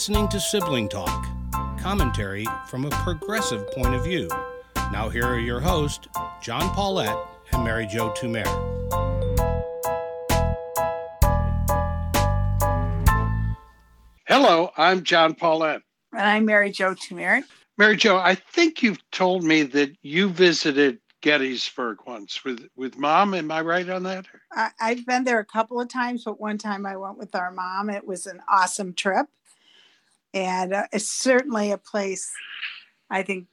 You're listening to Sibling Talk, commentary from a progressive point of view. Now, here are your hosts, John Paulette and Mary Jo Tumer. Hello, I'm John Paulette. And I'm Mary Jo Tumer. Mary Jo, I think you've told me that you visited Gettysburg once with, with mom. Am I right on that? I, I've been there a couple of times, but one time I went with our mom. It was an awesome trip. And uh, it's certainly a place I think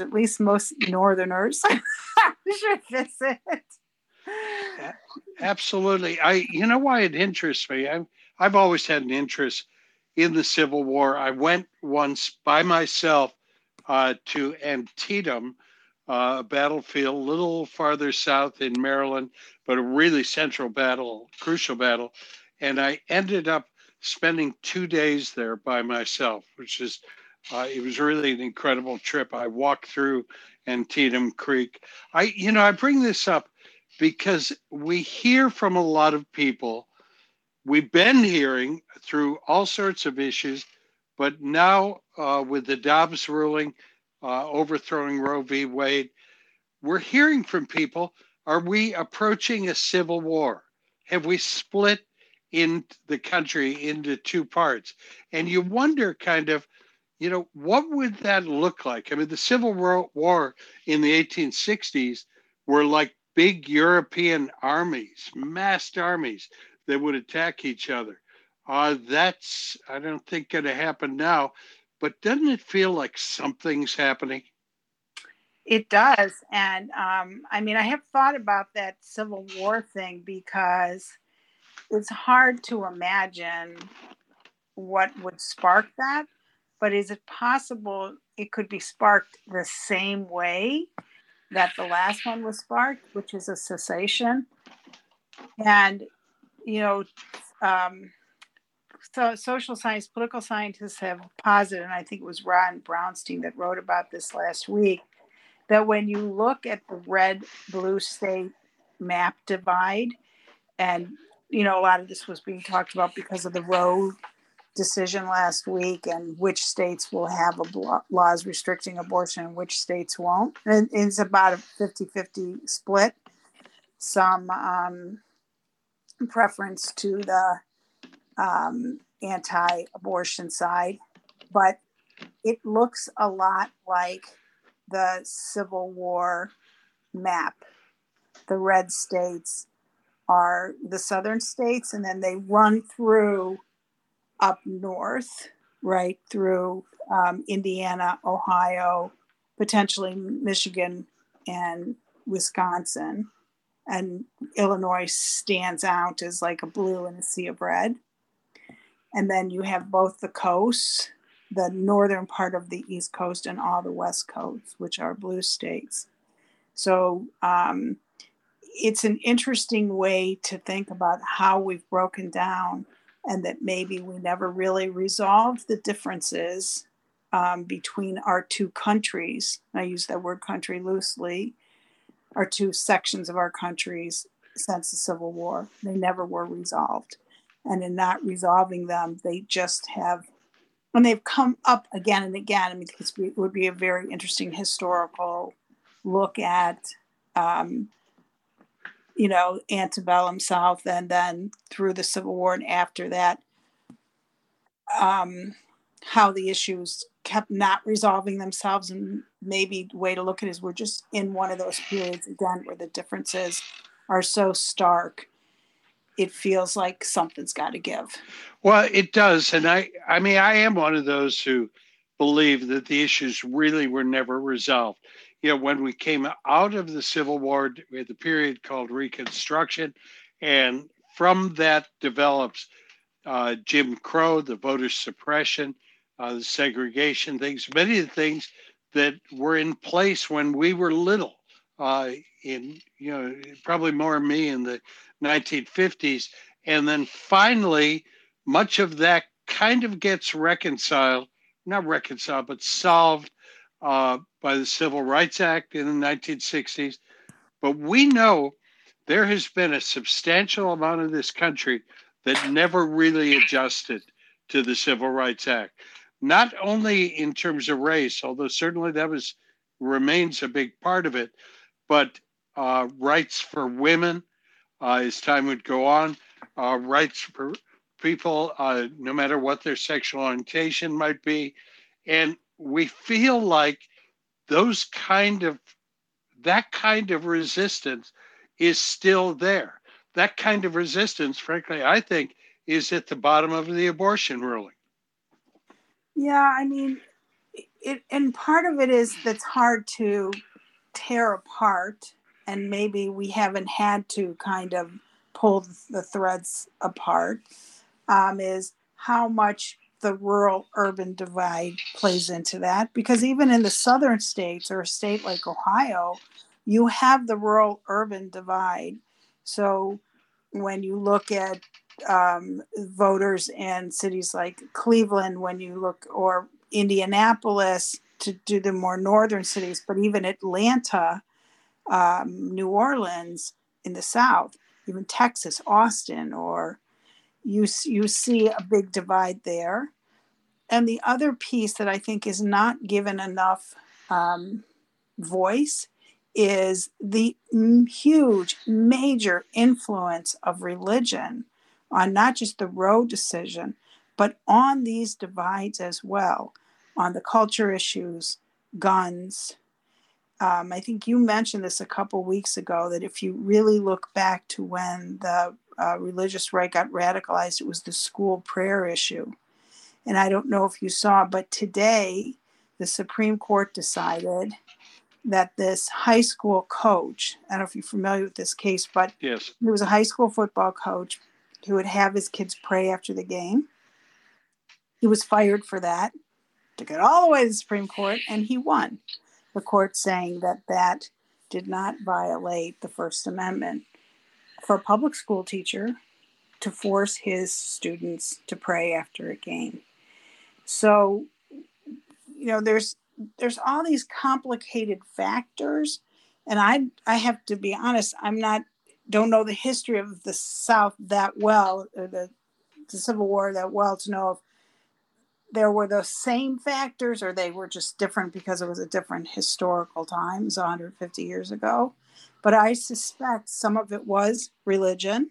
at least most Northerners should visit. Absolutely. I, you know why it interests me? I've, I've always had an interest in the Civil War. I went once by myself uh, to Antietam, uh, a battlefield a little farther south in Maryland, but a really central battle, crucial battle. And I ended up spending two days there by myself, which is, uh, it was really an incredible trip. I walked through Antietam Creek. I, you know, I bring this up because we hear from a lot of people. We've been hearing through all sorts of issues, but now uh, with the Dobbs ruling uh, overthrowing Roe v. Wade, we're hearing from people are we approaching a civil war? Have we split in the country into two parts? And you wonder kind of, you know, what would that look like? I mean, the Civil War in the 1860s were like big European armies, massed armies that would attack each other. Uh, that's, I don't think, going to happen now. But doesn't it feel like something's happening? It does. And um, I mean, I have thought about that Civil War thing because it's hard to imagine what would spark that. But is it possible it could be sparked the same way that the last one was sparked, which is a secession. And, you know, um, so social science, political scientists have posited, and I think it was Ron Brownstein that wrote about this last week, that when you look at the red blue state map divide, and, you know, a lot of this was being talked about because of the Roe decision last week and which states will have laws restricting abortion and which states won't. And it's about a 50 50 split. Some um, preference to the um, anti abortion side, but it looks a lot like the Civil War map. The red states are the southern states, and then they run through up north, right through um, Indiana, Ohio, potentially Michigan, and Wisconsin. And Illinois stands out as like a blue in a sea of red. And then you have both the coasts, the northern part of the East Coast, and all the West Coast, which are blue states. So um, it's an interesting way to think about how we've broken down and that maybe we never really resolved the differences um, between our two countries. I use that word country loosely, our two sections of our countries since the Civil War. They never were resolved. And in not resolving them, they just have, and they've come up again and again. I mean, it would be a very interesting historical look at um, you know, antebellum South and then through the Civil War and after that, um, how the issues kept not resolving themselves. And maybe the way to look at it is we're just in one of those periods again where the differences are so stark. It feels like something's got to give. Well, it does, and I, I mean, I am one of those who believe that the issues really were never resolved you know, when we came out of the Civil War, we had the period called Reconstruction, and from that develops uh, Jim Crow, the voter suppression, uh, the segregation things, many of the things that were in place when we were little. Uh, in you know, probably more me in the 1950s, and then finally, much of that kind of gets reconciled, not reconciled, but solved uh, by the Civil Rights Act in the 1960s. But we know there has been a substantial amount of this country that never really adjusted to the Civil Rights Act, not only in terms of race, although certainly that was remains a big part of it, but uh, rights for women uh, as time would go on, uh, rights for people, uh, no matter what their sexual orientation might be. And we feel like those kind of that kind of resistance is still there. That kind of resistance, frankly, I think, is at the bottom of the abortion ruling. Yeah, I mean, it, and part of it is that's hard to tear apart, and maybe we haven't had to kind of pull the threads apart. Um, is how much the rural urban divide plays into that because even in the southern states or a state like Ohio, you have the rural urban divide. So when you look at um, voters in cities like Cleveland, when you look, or Indianapolis to do the more northern cities, but even Atlanta, um, New Orleans in the South, even Texas, Austin, or you, you see a big divide there. And the other piece that I think is not given enough um, voice is the huge, major influence of religion on not just the Roe decision, but on these divides as well, on the culture issues, guns. Um, I think you mentioned this a couple weeks ago that if you really look back to when the uh, religious right got radicalized, it was the school prayer issue. And I don't know if you saw, but today the Supreme Court decided that this high school coach, I don't know if you're familiar with this case, but yes. he was a high school football coach who would have his kids pray after the game. He was fired for that, took it all the way to the Supreme Court, and he won. The court saying that that did not violate the First Amendment for a public school teacher to force his students to pray after a game. So, you know, there's there's all these complicated factors, and I I have to be honest, I'm not don't know the history of the South that well, or the, the Civil War that well to know if there were the same factors or they were just different because it was a different historical times 150 years ago. But I suspect some of it was religion.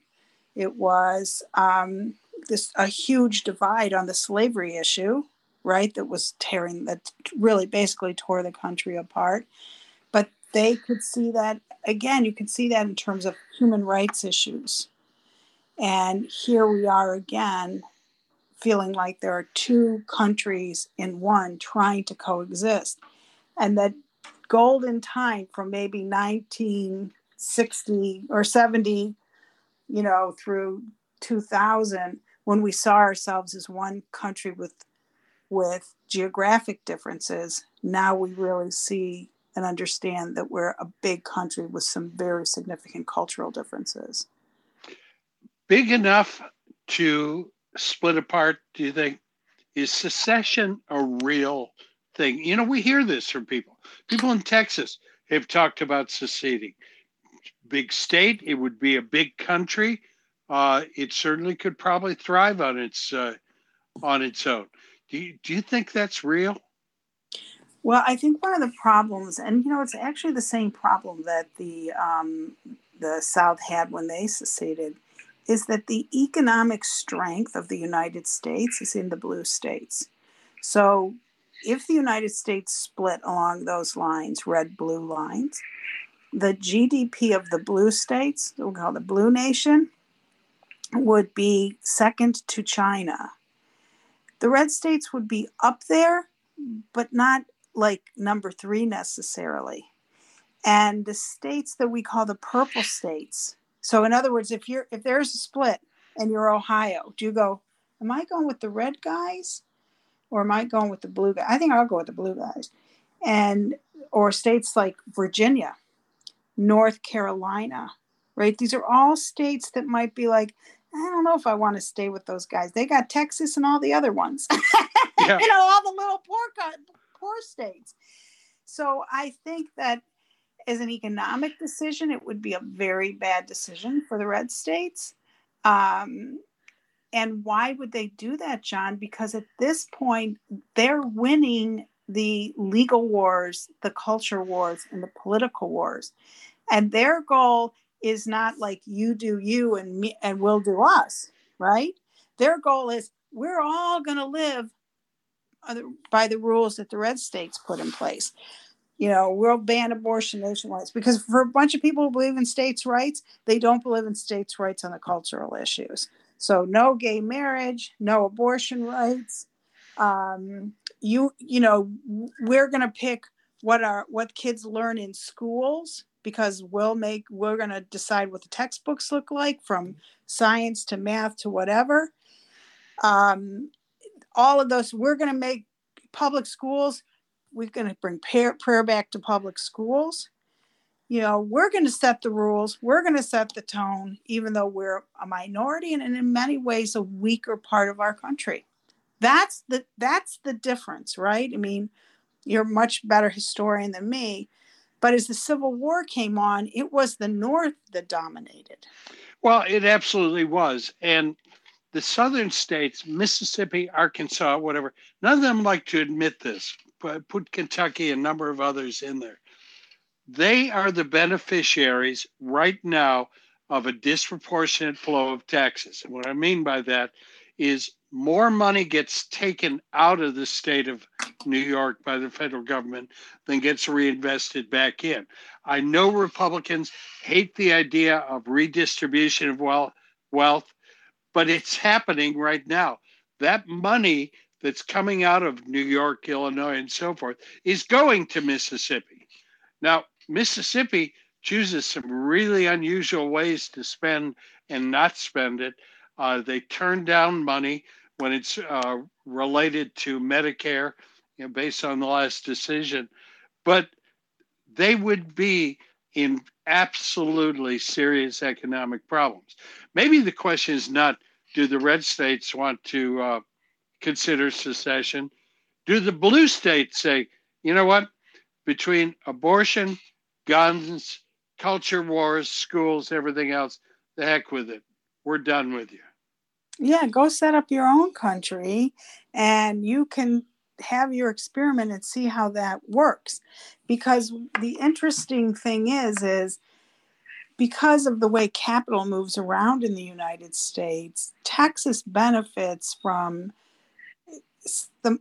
It was um, this a huge divide on the slavery issue, right? That was tearing that really basically tore the country apart. But they could see that again, you could see that in terms of human rights issues. And here we are again, feeling like there are two countries in one trying to coexist. And that golden time from maybe 1960 or 70, you know, through 2000, when we saw ourselves as one country with with geographic differences, now we really see and understand that we're a big country with some very significant cultural differences. Big enough to split apart, do you think? Is secession a real thing? You know, we hear this from people. People in Texas have talked about seceding. Big state, it would be a big country. Uh, it certainly could probably thrive on its uh, on its own. Do you, do you think that's real? Well, I think one of the problems, and you know, it's actually the same problem that the um, the South had when they seceded, is that the economic strength of the United States is in the blue states. So, if the United States split along those lines, red blue lines, the GDP of the blue states, we call the blue nation, would be second to China. The red states would be up there, but not like number three necessarily. And the states that we call the purple states. So in other words, if you're if there's a split and you're Ohio, do you go, am I going with the red guys or am I going with the blue guys? I think I'll go with the blue guys. And or states like Virginia, North Carolina, right? These are all states that might be like, I don't know if I want to stay with those guys. They got Texas and all the other ones. Yeah. you know, all the little poor poor states. So I think that as an economic decision, it would be a very bad decision for the red states. Um, and why would they do that, John? Because at this point, they're winning the legal wars, the culture wars, and the political wars. And their goal is not like you do you and me and we'll do us, right? Their goal is we're all going to live by the rules that the red states put in place. You know, we'll ban abortion nationwide because for a bunch of people who believe in states' rights, they don't believe in states' rights on the cultural issues. So no gay marriage, no abortion rights. Um, you you know we're going to pick what our what kids learn in schools because we'll make we're going to decide what the textbooks look like from science to math to whatever um, all of those we're going to make public schools we're going to bring prayer, prayer back to public schools. You know we're going to set the rules we're going to set the tone even though we're a minority and in many ways a weaker part of our country. That's the that's the difference right? I mean you're much better historian than me but as the civil war came on it was the north that dominated. Well it absolutely was and the southern states mississippi arkansas whatever none of them like to admit this put kentucky and a number of others in there they are the beneficiaries right now of a disproportionate flow of taxes and what i mean by that is more money gets taken out of the state of New York by the federal government than gets reinvested back in. I know Republicans hate the idea of redistribution of wealth, wealth, but it's happening right now. That money that's coming out of New York, Illinois, and so forth is going to Mississippi. Now, Mississippi chooses some really unusual ways to spend and not spend it. Uh, they turn down money when it's uh, related to Medicare, you know, based on the last decision. But they would be in absolutely serious economic problems. Maybe the question is not do the red states want to uh, consider secession? Do the blue states say, you know what, between abortion, guns, culture wars, schools, everything else, the heck with it. We're done with you yeah go set up your own country and you can have your experiment and see how that works because the interesting thing is is because of the way capital moves around in the united states texas benefits from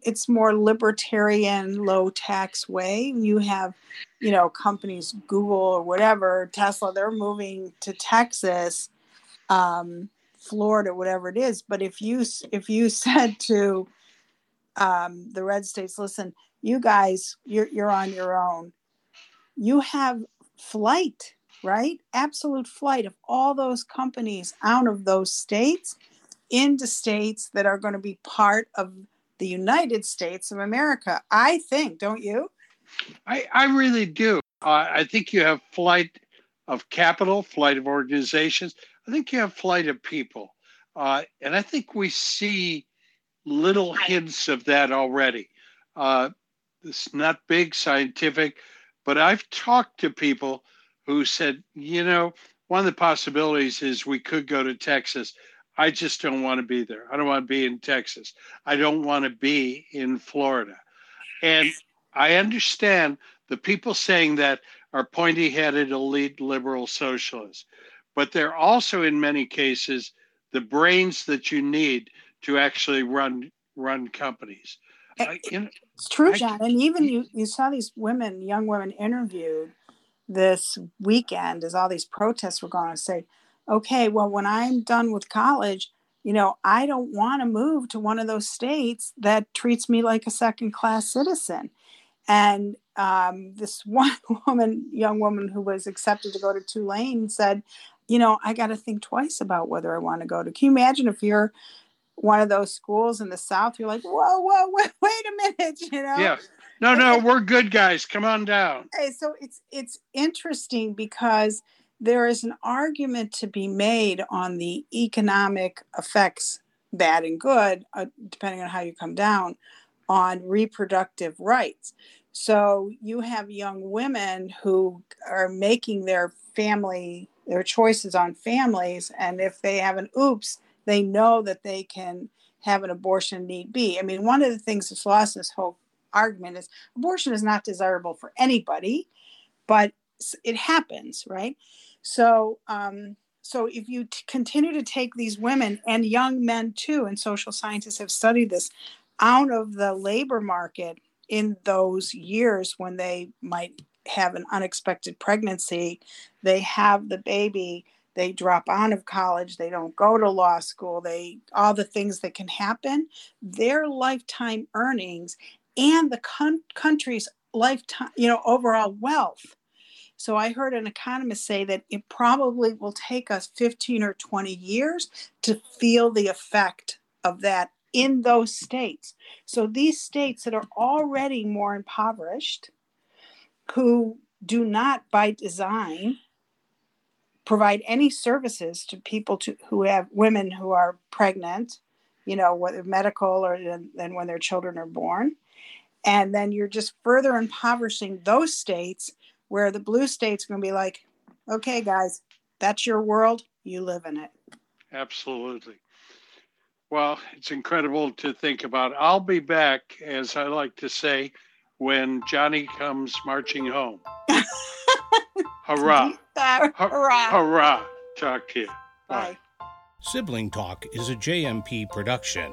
its more libertarian low tax way you have you know companies google or whatever tesla they're moving to texas um, Florida, whatever it is. But if you if you said to um, the red states, listen, you guys, you're you're on your own. You have flight, right? Absolute flight of all those companies out of those states into states that are going to be part of the United States of America. I think, don't you? I, I really do. Uh, I think you have flight of capital, flight of organizations. I think you have flight of people. Uh, and I think we see little hints of that already. Uh, it's not big scientific, but I've talked to people who said, you know, one of the possibilities is we could go to Texas. I just don't want to be there. I don't want to be in Texas. I don't want to be in Florida. And I understand the people saying that are pointy headed elite liberal socialists but they're also in many cases the brains that you need to actually run run companies. Eh, I, you know, it's true, John. and even you, you saw these women, young women interviewed this weekend as all these protests were going to say, okay, well, when I'm done with college, you know, I don't want to move to one of those states that treats me like a second class citizen. And um, this one woman, young woman who was accepted to go to Tulane, said, you know, I got to think twice about whether I want to go to. Can you imagine if you're one of those schools in the South? You're like, whoa, whoa, wait, wait a minute, you know? Yeah. No, no, we're good guys. Come on down. Hey, so it's it's interesting because there is an argument to be made on the economic effects, bad and good, uh, depending on how you come down, on reproductive rights. So you have young women who are making their family their choices on families and if they have an oops they know that they can have an abortion need be. I mean, one of the things that's lost this whole argument is abortion is not desirable for anybody, but it happens, right? So, um, so if you t- continue to take these women and young men too, and social scientists have studied this, out of the labor market in those years when they might have an unexpected pregnancy, they have the baby, they drop out of college, they don't go to law school, they all the things that can happen, their lifetime earnings and the con- country's lifetime, you know, overall wealth. So I heard an economist say that it probably will take us 15 or 20 years to feel the effect of that in those states. So these states that are already more impoverished, who do not by design provide any services to people to, who have women who are pregnant, you know, whether medical or then when their children are born. And then you're just further impoverishing those states where the blue states are going to be like, okay, guys, that's your world. You live in it. Absolutely. Well, it's incredible to think about. I'll be back, as I like to say, when Johnny comes marching home. hurrah. hurrah. Hurrah. Talk to you. Bye. Sibling Talk is a JMP production.